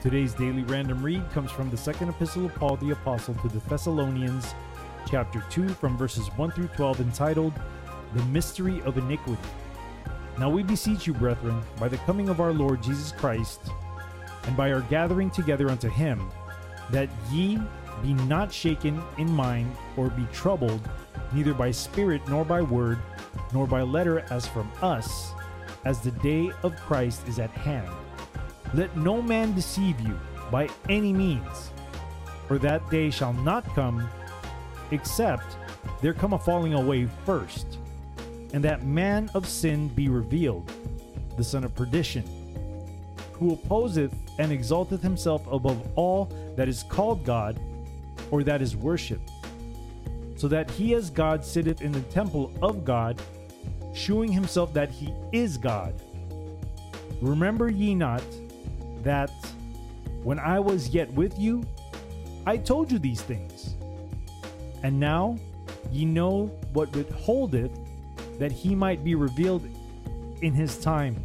Today's daily random read comes from the second epistle of Paul the Apostle to the Thessalonians, chapter 2, from verses 1 through 12, entitled The Mystery of Iniquity. Now we beseech you, brethren, by the coming of our Lord Jesus Christ, and by our gathering together unto him, that ye be not shaken in mind, or be troubled, neither by spirit, nor by word, nor by letter as from us, as the day of Christ is at hand. Let no man deceive you by any means, for that day shall not come, except there come a falling away first, and that man of sin be revealed, the son of perdition, who opposeth and exalteth himself above all that is called God, or that is worshipped, so that he as God sitteth in the temple of God, shewing himself that he is God. Remember ye not that when I was yet with you, I told you these things. And now ye know what withholdeth that he might be revealed in his time.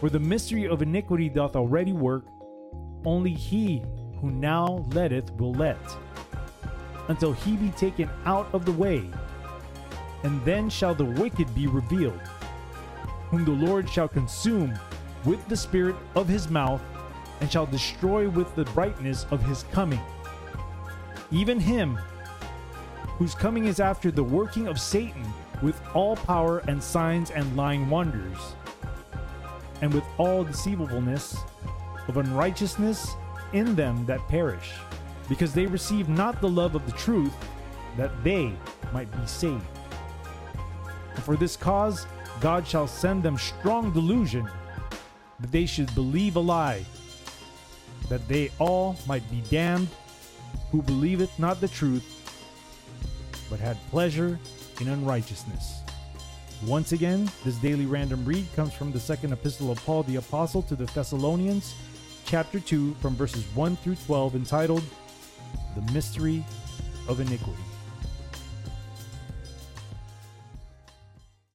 For the mystery of iniquity doth already work, only he who now letteth will let, until he be taken out of the way. And then shall the wicked be revealed, whom the Lord shall consume with the spirit of his mouth and shall destroy with the brightness of his coming. Even him whose coming is after the working of Satan with all power and signs and lying wonders, and with all deceivableness of unrighteousness in them that perish, because they receive not the love of the truth, that they might be saved. And for this cause God shall send them strong delusion, that they should believe a lie that they all might be damned who believeth not the truth, but had pleasure in unrighteousness. Once again, this daily random read comes from the second epistle of Paul the Apostle to the Thessalonians, chapter 2, from verses 1 through 12, entitled The Mystery of Iniquity.